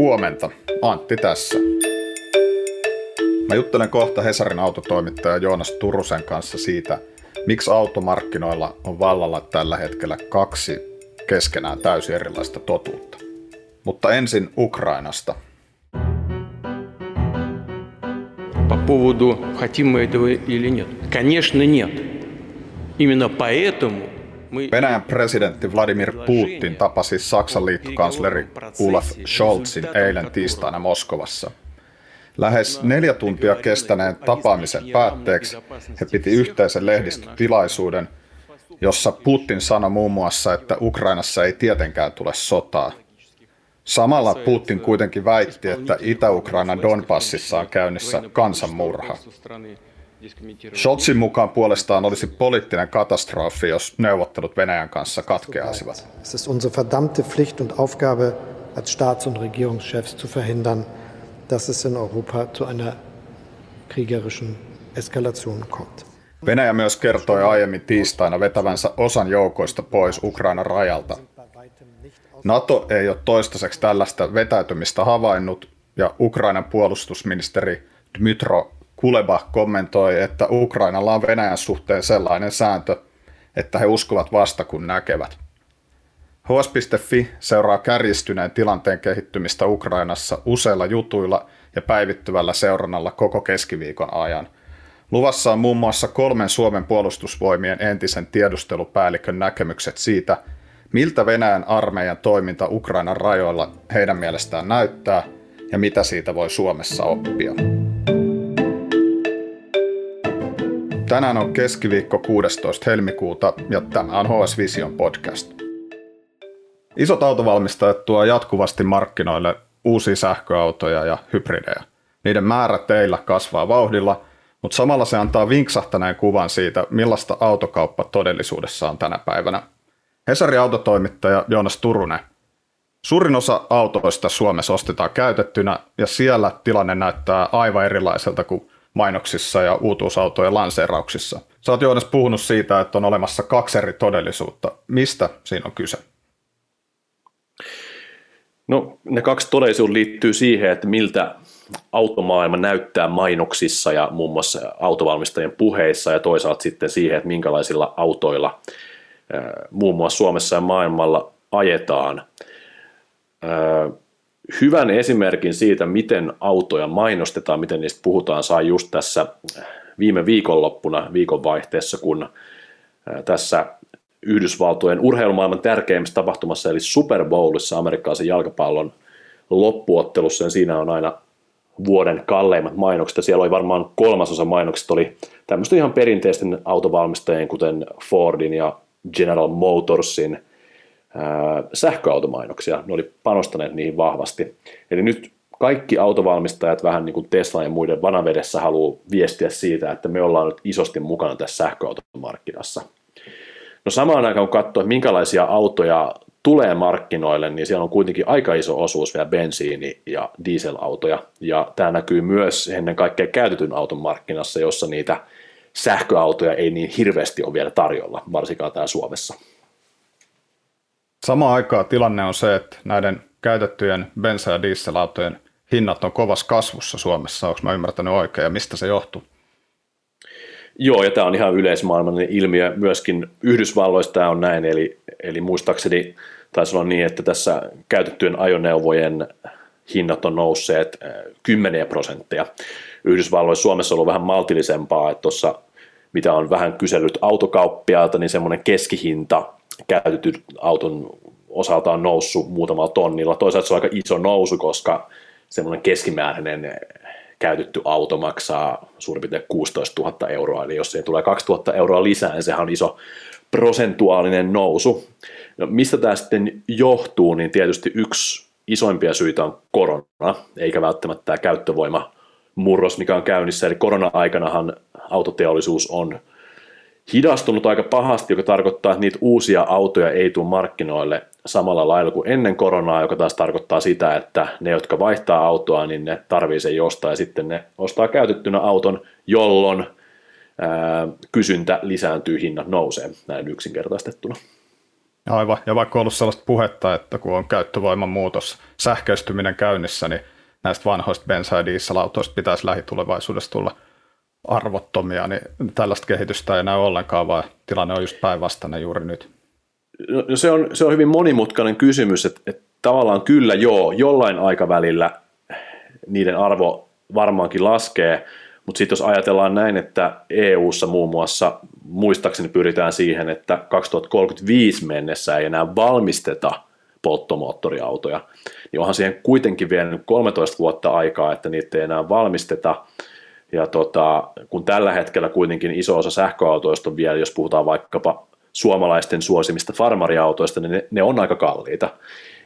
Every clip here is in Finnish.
Huomenta, Antti tässä. Mä juttelen kohta Hesarin autotoimittaja Joonas Turusen kanssa siitä, miksi automarkkinoilla on vallalla tällä hetkellä kaksi keskenään täysin erilaista totuutta. Mutta ensin Ukrainasta. По поводу, хотим мы этого или нет. Конечно, нет. Именно поэтому Venäjän presidentti Vladimir Putin tapasi Saksan liittokansleri Olaf Scholzin eilen tiistaina Moskovassa. Lähes neljä tuntia kestäneen tapaamisen päätteeksi he piti yhteisen lehdistötilaisuuden, jossa Putin sanoi muun muassa, että Ukrainassa ei tietenkään tule sotaa. Samalla Putin kuitenkin väitti, että Itä-Ukrainan Donbassissa on käynnissä kansanmurha. Scholzin mukaan puolestaan olisi poliittinen katastrofi, jos neuvottelut Venäjän kanssa katkeaisivat. Es ist unsere verdammte Pflicht und Aufgabe als Staats- und Regierungschefs zu verhindern, dass es in Europa zu einer kriegerischen Eskalation kommt. Venäjä myös kertoi aiemmin tiistaina vetävänsä osan joukoista pois Ukrainan rajalta. NATO ei ole toistaiseksi tällaista vetäytymistä havainnut, ja Ukrainan puolustusministeri Dmytro Kuleba kommentoi, että Ukrainalla on Venäjän suhteen sellainen sääntö, että he uskovat vasta kun näkevät. HS.fi seuraa kärjistyneen tilanteen kehittymistä Ukrainassa useilla jutuilla ja päivittyvällä seurannalla koko keskiviikon ajan. Luvassa on muun muassa kolmen Suomen puolustusvoimien entisen tiedustelupäällikön näkemykset siitä, miltä Venäjän armeijan toiminta Ukrainan rajoilla heidän mielestään näyttää ja mitä siitä voi Suomessa oppia. Tänään on keskiviikko 16. helmikuuta ja tämä on HS Vision podcast. Isot autovalmistajat tuo jatkuvasti markkinoille uusia sähköautoja ja hybridejä. Niiden määrä teillä kasvaa vauhdilla, mutta samalla se antaa vinksahtaneen kuvan siitä, millaista autokauppa todellisuudessa on tänä päivänä. Hesari autotoimittaja Joonas Turunen. Suurin osa autoista Suomessa ostetaan käytettynä ja siellä tilanne näyttää aivan erilaiselta kuin mainoksissa ja uutuusautojen lanseerauksissa. Sä oot Joonas puhunut siitä, että on olemassa kaksi eri todellisuutta. Mistä siinä on kyse? No ne kaksi todellisuutta liittyy siihen, että miltä automaailma näyttää mainoksissa ja muun muassa autovalmistajien puheissa ja toisaalta sitten siihen, että minkälaisilla autoilla muun muassa Suomessa ja maailmalla ajetaan hyvän esimerkin siitä, miten autoja mainostetaan, miten niistä puhutaan, sai just tässä viime viikonloppuna viikonvaihteessa, kun tässä Yhdysvaltojen urheilumaailman tärkeimmässä tapahtumassa, eli Super Bowlissa, amerikkalaisen jalkapallon loppuottelussa, ja siinä on aina vuoden kalleimmat mainokset, ja siellä oli varmaan kolmasosa mainokset oli tämmöistä ihan perinteisten autovalmistajien, kuten Fordin ja General Motorsin – sähköautomainoksia. Ne oli panostaneet niihin vahvasti. Eli nyt kaikki autovalmistajat vähän niin kuin Tesla ja muiden vanavedessä haluaa viestiä siitä, että me ollaan nyt isosti mukana tässä sähköautomarkkinassa. No samaan aikaan kun katsoo, minkälaisia autoja tulee markkinoille, niin siellä on kuitenkin aika iso osuus vielä bensiini- ja dieselautoja. Ja tämä näkyy myös ennen kaikkea käytetyn auton markkinassa, jossa niitä sähköautoja ei niin hirveästi ole vielä tarjolla, varsinkaan täällä Suomessa. Samaan aikaan tilanne on se, että näiden käytettyjen bensa- ja dieselautojen hinnat on kovassa kasvussa Suomessa. Onko mä ymmärtänyt oikein ja mistä se johtuu? Joo, ja tämä on ihan yleismaailmallinen ilmiö. Myöskin Yhdysvalloissa tämä on näin, eli, eli muistaakseni taisi olla niin, että tässä käytettyjen ajoneuvojen hinnat on nousseet 10 prosenttia. Yhdysvalloissa Suomessa on ollut vähän maltillisempaa, että tuossa mitä on vähän kysellyt autokauppiaalta, niin semmoinen keskihinta käytetyn auton osalta on noussut muutamalla tonnilla. Toisaalta se on aika iso nousu, koska semmoinen keskimääräinen käytetty auto maksaa suurin piirtein 16 000 euroa, eli jos siihen tulee 2000 euroa lisää, niin sehän on iso prosentuaalinen nousu. No, mistä tämä sitten johtuu, niin tietysti yksi isoimpia syitä on korona, eikä välttämättä tämä käyttövoima murros, mikä on käynnissä. Eli korona-aikanahan autoteollisuus on hidastunut aika pahasti, joka tarkoittaa, että niitä uusia autoja ei tule markkinoille samalla lailla kuin ennen koronaa, joka taas tarkoittaa sitä, että ne, jotka vaihtaa autoa, niin ne tarvii sen jostain ja sitten ne ostaa käytettynä auton, jolloin ää, kysyntä lisääntyy, hinnat nousee, näin yksinkertaistettuna. Aivan, ja vaikka on ollut sellaista puhetta, että kun on käyttövoiman muutos, sähköistyminen käynnissä, niin näistä vanhoista bensa- ja dieselautoista pitäisi lähitulevaisuudessa tulla arvottomia, niin tällaista kehitystä ei näy ollenkaan, vaan tilanne on just päinvastainen juuri nyt. No, no, se, on, se on hyvin monimutkainen kysymys, että, että tavallaan kyllä joo, jollain aikavälillä niiden arvo varmaankin laskee, mutta sitten jos ajatellaan näin, että EU-ssa muun muassa muistaakseni pyritään siihen, että 2035 mennessä ei enää valmisteta polttomoottoriautoja, niin onhan siihen kuitenkin vielä 13 vuotta aikaa, että niitä ei enää valmisteta. Ja tota, kun tällä hetkellä kuitenkin iso osa sähköautoista on vielä, jos puhutaan vaikkapa suomalaisten suosimista farmariautoista, niin ne, ne on aika kalliita.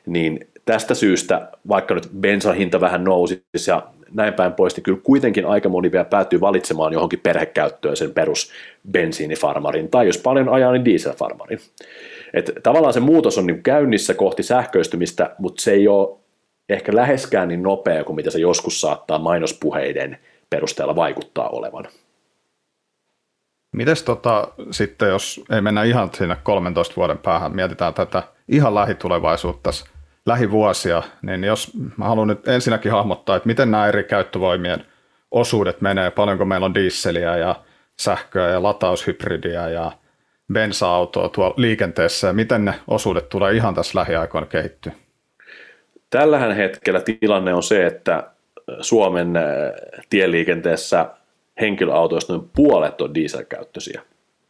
Niin tästä syystä, vaikka nyt bensan hinta vähän nousisi ja näin päin pois, niin kyllä kuitenkin aika moni vielä päätyy valitsemaan johonkin perhekäyttöön sen perus bensiinifarmarin, tai jos paljon ajaa, niin dieselfarmarin. Et tavallaan se muutos on niin käynnissä kohti sähköistymistä, mutta se ei ole ehkä läheskään niin nopea kuin mitä se joskus saattaa mainospuheiden perusteella vaikuttaa olevan. Mites tota, sitten, jos ei mennä ihan sinne 13 vuoden päähän, mietitään tätä ihan lähitulevaisuutta, lähivuosia, niin jos mä haluan nyt ensinnäkin hahmottaa, että miten nämä eri käyttövoimien osuudet menee, paljonko meillä on dieseliä ja sähköä ja lataushybridiä ja bensa-autoa tuolla liikenteessä ja miten ne osuudet tulee ihan tässä lähiaikoina kehittyä? Tällähän hetkellä tilanne on se, että Suomen äh, tieliikenteessä henkilöautoista noin puolet on dieselkäyttöisiä.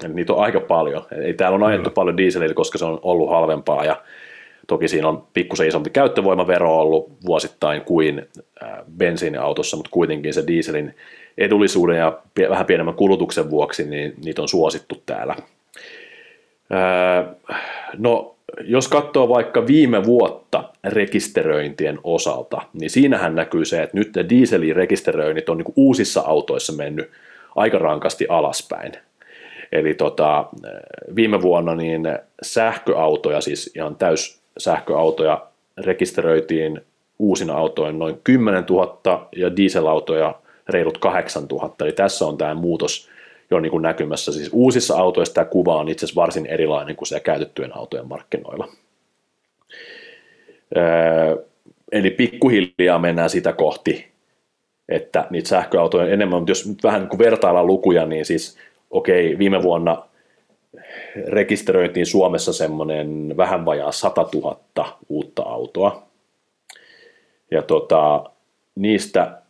Eli niitä on aika paljon. Ei täällä on ajettu Kyllä. paljon dieseliä, koska se on ollut halvempaa ja toki siinä on pikkusen isompi käyttövoimavero ollut vuosittain kuin äh, bensiiniautossa, mutta kuitenkin se dieselin edullisuuden ja vähän pienemmän kulutuksen vuoksi niin niitä on suosittu täällä. Äh, no, jos katsoo vaikka viime vuotta rekisteröintien osalta, niin siinähän näkyy se, että nyt ne dieselin rekisteröinnit on niin uusissa autoissa mennyt aika rankasti alaspäin. Eli tota, viime vuonna niin sähköautoja, siis ihan täys sähköautoja rekisteröitiin uusina autoina noin 10 000 ja dieselautoja reilut 8 000. Eli tässä on tämä muutos jo niin kuin näkymässä. Siis uusissa autoissa tämä kuva on itse asiassa varsin erilainen kuin se käytettyjen autojen markkinoilla. Öö, eli pikkuhiljaa mennään sitä kohti, että niitä sähköautoja enemmän, mutta jos nyt vähän niin vertaillaan lukuja, niin siis okei, okay, viime vuonna rekisteröitiin Suomessa semmoinen vähän vajaa 100 000 uutta autoa. Ja tota, niistä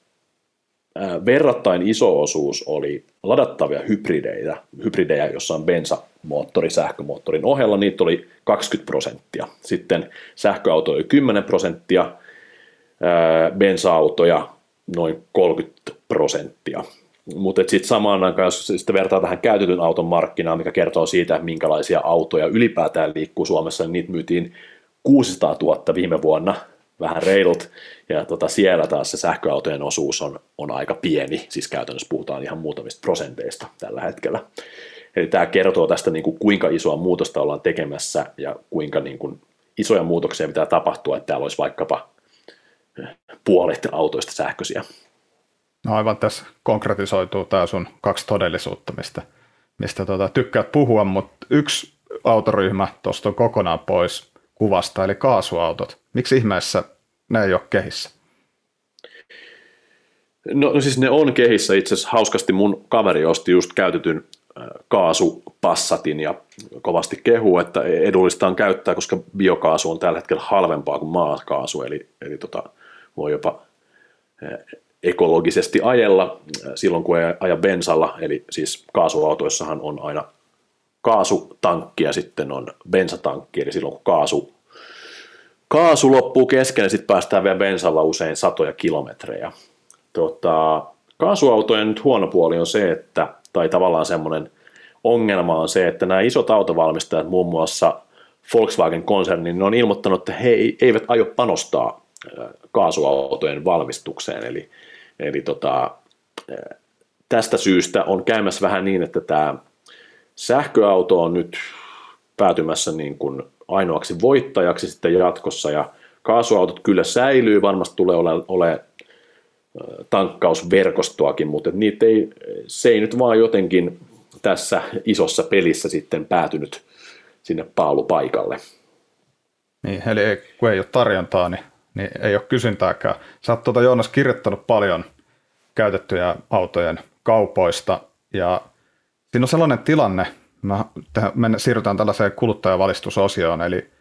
verrattain iso osuus oli ladattavia hybridejä, hybridejä jossa on bensamoottori sähkömoottorin ohella, niitä oli 20 prosenttia. Sitten sähköautoja oli 10 prosenttia, bensa-autoja noin 30 prosenttia. Mutta sitten samaan aikaan, jos sitten vertaa tähän käytetyn auton markkinaan, mikä kertoo siitä, minkälaisia autoja ylipäätään liikkuu Suomessa, niin niitä myytiin 600 000 viime vuonna, vähän reilut, ja tota, siellä taas se sähköautojen osuus on, on aika pieni, siis käytännössä puhutaan ihan muutamista prosenteista tällä hetkellä. Eli tämä kertoo tästä, niin kuin, kuinka isoa muutosta ollaan tekemässä ja kuinka niin kuin, isoja muutoksia pitää tapahtua, että täällä olisi vaikkapa puolet autoista sähköisiä. No aivan tässä konkretisoituu tämä sun kaksi todellisuutta, mistä, mistä tuota, tykkäät puhua, mutta yksi autoryhmä tuosta on kokonaan pois kuvasta, eli kaasuautot. Miksi ihmeessä ne ei ole kehissä? No, no siis ne on kehissä. Itse asiassa hauskasti mun kaveri osti just käytetyn kaasupassatin ja kovasti kehuu, että edullista on käyttää, koska biokaasu on tällä hetkellä halvempaa kuin maakaasu, eli, eli tota, voi jopa ekologisesti ajella silloin, kun ei aja bensalla, eli siis kaasuautoissahan on aina kaasutankki ja sitten on bensatankki, eli silloin kun kaasu, kaasu loppuu kesken, niin sitten päästään vielä bensalla usein satoja kilometrejä. Tota, kaasuautojen nyt huono puoli on se, että, tai tavallaan semmoinen ongelma on se, että nämä isot autovalmistajat, muun muassa Volkswagen-konserni, ne on ilmoittanut, että he eivät aio panostaa kaasuautojen valmistukseen, eli Eli tota, tästä syystä on käymässä vähän niin, että tämä sähköauto on nyt päätymässä niin kuin ainoaksi voittajaksi sitten jatkossa ja kaasuautot kyllä säilyy, varmasti tulee ole, ole tankkausverkostoakin, mutta niitä ei, se ei nyt vaan jotenkin tässä isossa pelissä sitten päätynyt sinne paalupaikalle. Niin, eli ei, kun ei ole tarjontaa, niin, niin ei ole kysyntääkään. Sä oot tuota, Joonas kirjoittanut paljon käytettyjä autojen kaupoista, ja siinä on sellainen tilanne, me siirrytään tällaiseen kuluttajavalistusosioon, eli,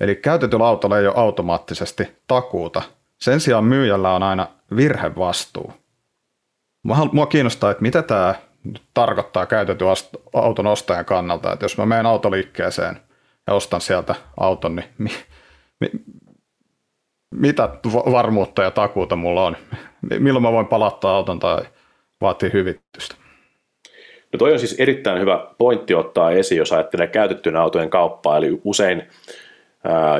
eli käytetyllä autolla ei ole automaattisesti takuuta. Sen sijaan myyjällä on aina virhevastuu. Mua kiinnostaa, että mitä tämä tarkoittaa käytetyn auton ostajan kannalta, että jos mä menen autoliikkeeseen ja ostan sieltä auton, niin mi, mi, mitä varmuutta ja takuuta mulla on? Milloin mä voin palauttaa auton tai vaatii hyvitystä? No toi on siis erittäin hyvä pointti ottaa esiin, jos ajattelee käytettyjen autojen kauppaa, eli usein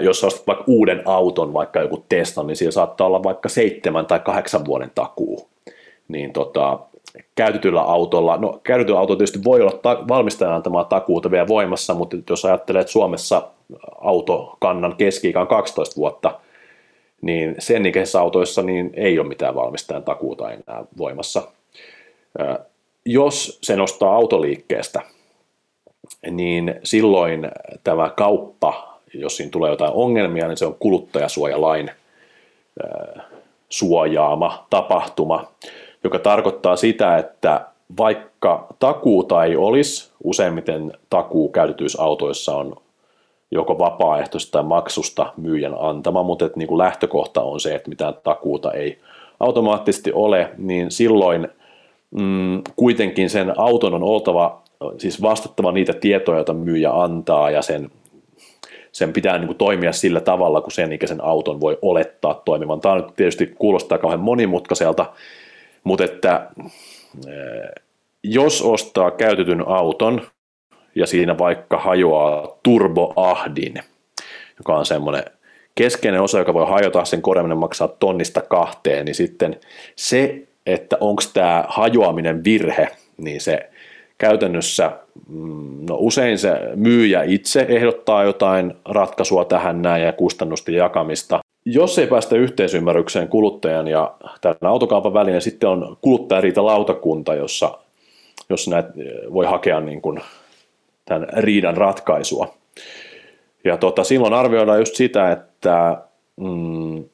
jos ostat vaikka uuden auton, vaikka joku Tesla, niin siellä saattaa olla vaikka seitsemän tai kahdeksan vuoden takuu. Niin tota, käytetyllä autolla, no käytetyllä autolla tietysti voi olla ta- valmistajan antamaa takuuta vielä voimassa, mutta jos ajattelee, että Suomessa autokannan keski on 12 vuotta, niin sen ikäisissä autoissa niin ei ole mitään valmistajan takuuta enää voimassa. Jos se nostaa autoliikkeestä, niin silloin tämä kauppa, jos siinä tulee jotain ongelmia, niin se on kuluttajasuojalain suojaama tapahtuma, joka tarkoittaa sitä, että vaikka takuuta ei olisi, useimmiten takuu käytetyissä autoissa on joko vapaaehtoista tai maksusta myyjän antama, mutta että niin kuin lähtökohta on se, että mitään takuuta ei automaattisesti ole, niin silloin mm, kuitenkin sen auton on oltava, siis vastattava niitä tietoja, joita myyjä antaa ja sen, sen pitää niin kuin toimia sillä tavalla, kun sen ikäisen auton voi olettaa toimivan. Tämä nyt tietysti kuulostaa kauhean monimutkaiselta, mutta että eh, jos ostaa käytetyn auton ja siinä vaikka hajoaa turboahdin, joka on semmoinen keskeinen osa, joka voi hajota, sen korjaaminen maksaa tonnista kahteen, niin sitten se, että onko tämä hajoaminen virhe, niin se käytännössä, mm, no usein se myyjä itse ehdottaa jotain ratkaisua tähän näin ja kustannusten jakamista, jos ei päästä yhteisymmärrykseen kuluttajan ja tämän autokaupan välinen, sitten on kuluttajariitalautakunta, jossa, jossa näet, voi hakea niin kuin tämän riidan ratkaisua. Ja tota, silloin arvioidaan just sitä, että, mm,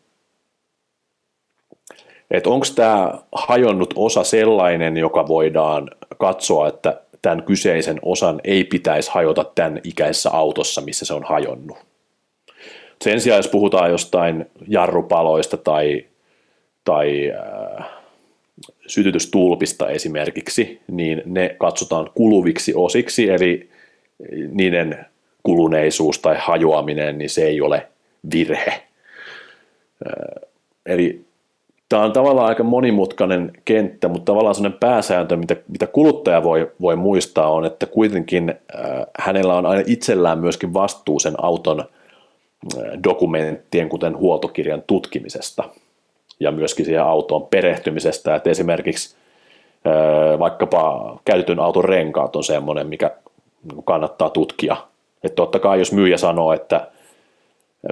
että onko tämä hajonnut osa sellainen, joka voidaan katsoa, että tämän kyseisen osan ei pitäisi hajota tämän ikäisessä autossa, missä se on hajonnut. Sen sijaan, jos puhutaan jostain jarrupaloista tai, tai äh, sytytystulpista esimerkiksi, niin ne katsotaan kuluviksi osiksi, eli niiden kuluneisuus tai hajoaminen, niin se ei ole virhe. Äh, eli tämä on tavallaan aika monimutkainen kenttä, mutta tavallaan sellainen pääsääntö, mitä, mitä kuluttaja voi, voi muistaa, on, että kuitenkin äh, hänellä on aina itsellään myöskin vastuu sen auton – dokumenttien, kuten huoltokirjan tutkimisesta ja myöskin siihen autoon perehtymisestä, että esimerkiksi vaikkapa käytetyn auton renkaat on semmoinen, mikä kannattaa tutkia. Että totta kai jos myyjä sanoo, että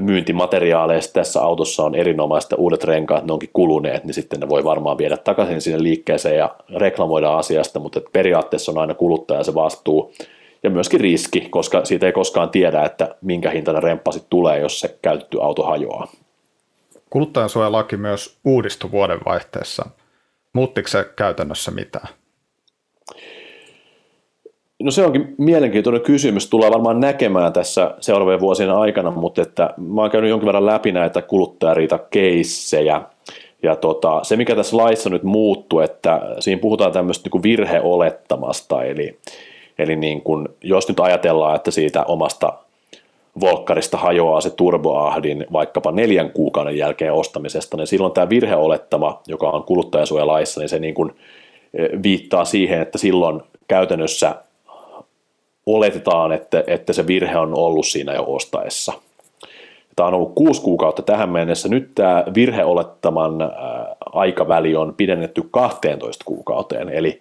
myyntimateriaaleista tässä autossa on erinomaista uudet renkaat, ne onkin kuluneet, niin sitten ne voi varmaan viedä takaisin sinne liikkeeseen ja reklamoida asiasta, mutta periaatteessa on aina kuluttaja se vastuu ja myöskin riski, koska siitä ei koskaan tiedä, että minkä hintainen remppa sitten tulee, jos se käytetty auto hajoaa. Kuluttajansuojalaki myös uudistui vuoden vaihteessa. Muuttiko se käytännössä mitään? No se onkin mielenkiintoinen kysymys. Tulee varmaan näkemään tässä seuraavien vuosien aikana, mutta että mä oon käynyt jonkin verran läpi näitä kuluttajariita-keissejä. Ja tota, se, mikä tässä laissa nyt muuttuu, että siinä puhutaan tämmöistä niin virheolettamasta, eli Eli niin kun, jos nyt ajatellaan, että siitä omasta volkkarista hajoaa se turboahdin vaikkapa neljän kuukauden jälkeen ostamisesta, niin silloin tämä virheolettama, joka on kuluttajasuojalaissa, niin se niin kun e, viittaa siihen, että silloin käytännössä oletetaan, että, että se virhe on ollut siinä jo ostaessa. Tämä on ollut kuusi kuukautta tähän mennessä. Nyt tämä virheolettaman aikaväli on pidennetty 12 kuukauteen, eli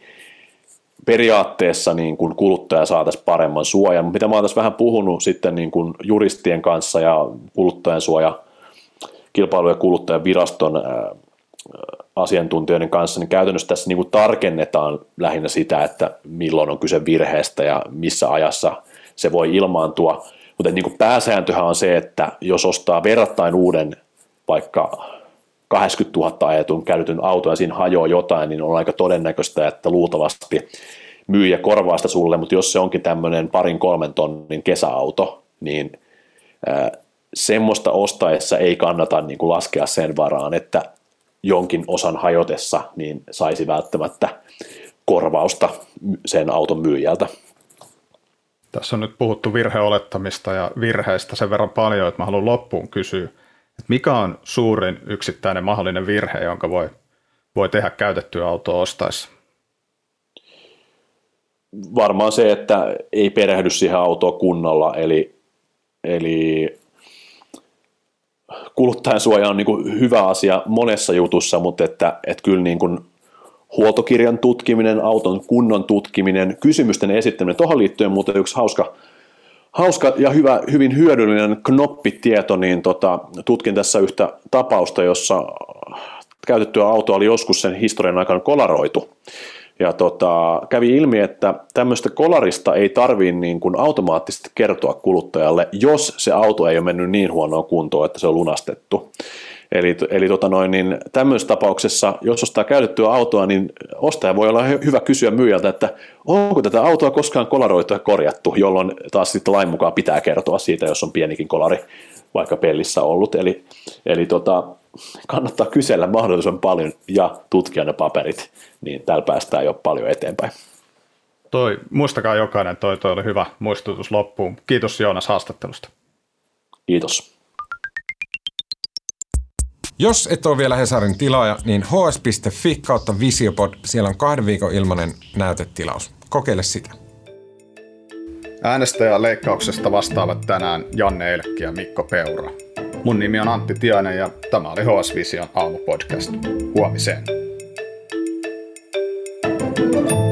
periaatteessa niin kuin kuluttaja saataisiin paremman suojan, mitä mä oon tässä vähän puhunut sitten niin kuin juristien kanssa ja kuluttajan suoja, kilpailu- ja kuluttajan viraston asiantuntijoiden kanssa, niin käytännössä tässä niin kuin tarkennetaan lähinnä sitä, että milloin on kyse virheestä ja missä ajassa se voi ilmaantua, Mutta niin kuin pääsääntöhän on se, että jos ostaa verrattain uuden vaikka 80 000 ajetun käytetyn auton ja siinä hajoaa jotain, niin on aika todennäköistä, että luultavasti myyjä korvaa sitä sulle, mutta jos se onkin tämmöinen parin kolmen tonnin kesäauto, niin semmoista ostaessa ei kannata niin kuin laskea sen varaan, että jonkin osan hajotessa niin saisi välttämättä korvausta sen auton myyjältä. Tässä on nyt puhuttu virheolettamista ja virheistä sen verran paljon, että mä haluan loppuun kysyä, että mikä on suurin yksittäinen mahdollinen virhe, jonka voi, voi tehdä käytettyä autoa ostaessa? Varmaan se, että ei perehdy siihen autoon kunnolla, eli, eli kuluttajan suoja on niin kuin hyvä asia monessa jutussa, mutta että, että kyllä niin kuin huoltokirjan tutkiminen, auton kunnon tutkiminen, kysymysten esittäminen, tuohon liittyen muuten yksi hauska, hauska ja hyvä, hyvin hyödyllinen knoppitieto, niin tota, tutkin tässä yhtä tapausta, jossa käytettyä autoa oli joskus sen historian aikana kolaroitu. Ja tota, kävi ilmi, että tämmöistä kolarista ei tarvii niin kuin automaattisesti kertoa kuluttajalle, jos se auto ei ole mennyt niin huonoon kuntoon, että se on lunastettu. Eli, eli tota noin, niin tämmöisessä tapauksessa, jos ostaa käytettyä autoa, niin ostaja voi olla hyvä kysyä myyjältä, että onko tätä autoa koskaan kolaroitu ja korjattu, jolloin taas sitten lain mukaan pitää kertoa siitä, jos on pienikin kolari vaikka pellissä ollut. Eli, eli tota, kannattaa kysellä mahdollisimman paljon ja tutkia ne paperit, niin täällä päästään jo paljon eteenpäin. Toi, muistakaa jokainen, toi, toi oli hyvä muistutus loppuun. Kiitos Joonas haastattelusta. Kiitos. Jos et ole vielä Hesarin tilaaja, niin hs.fi kautta Visiopod, siellä on kahden viikon ilmainen näytetilaus. Kokeile sitä. Äänestäjäleikkauksesta vastaavat tänään Janne Elkki ja Mikko Peura. Mun nimi on Antti Tiainen ja tämä oli HS Vision aamupodcast. Huomiseen. thank you